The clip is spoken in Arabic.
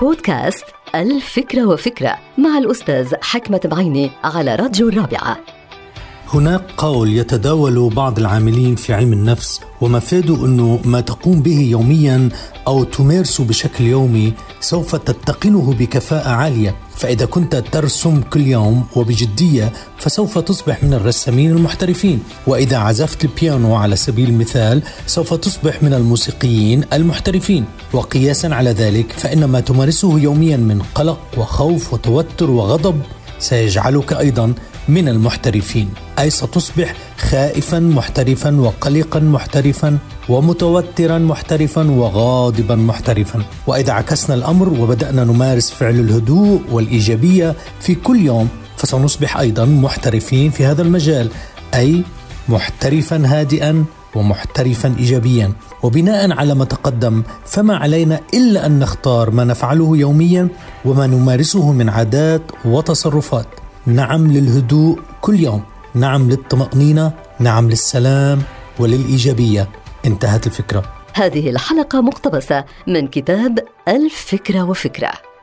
بودكاست الفكرة وفكرة مع الأستاذ حكمة بعيني على راديو الرابعة. هناك قول يتداول بعض العاملين في علم النفس ومفاده أنه ما تقوم به يوميا أو تمارسه بشكل يومي سوف تتقنه بكفاءة عالية. فإذا كنت ترسم كل يوم وبجدية فسوف تصبح من الرسامين المحترفين. وإذا عزفت البيانو على سبيل المثال سوف تصبح من الموسيقيين المحترفين. وقياسا على ذلك فإن ما تمارسه يوميا من قلق وخوف وتوتر وغضب سيجعلك أيضا من المحترفين أي ستصبح خائفا محترفا وقلقا محترفا ومتوترا محترفا وغاضبا محترفا. وإذا عكسنا الأمر وبدأنا نمارس فعل الهدوء والإيجابية في كل يوم فسنصبح أيضا محترفين في هذا المجال أي محترفا هادئا ومحترفا ايجابيا. وبناء على ما تقدم فما علينا إلا أن نختار ما نفعله يوميا وما نمارسه من عادات وتصرفات. نعم للهدوء كل يوم نعم للطمأنينة نعم للسلام وللإيجابية. انتهت الفكرة. هذه الحلقة مقتبسة من كتاب الفكرة وفكرة.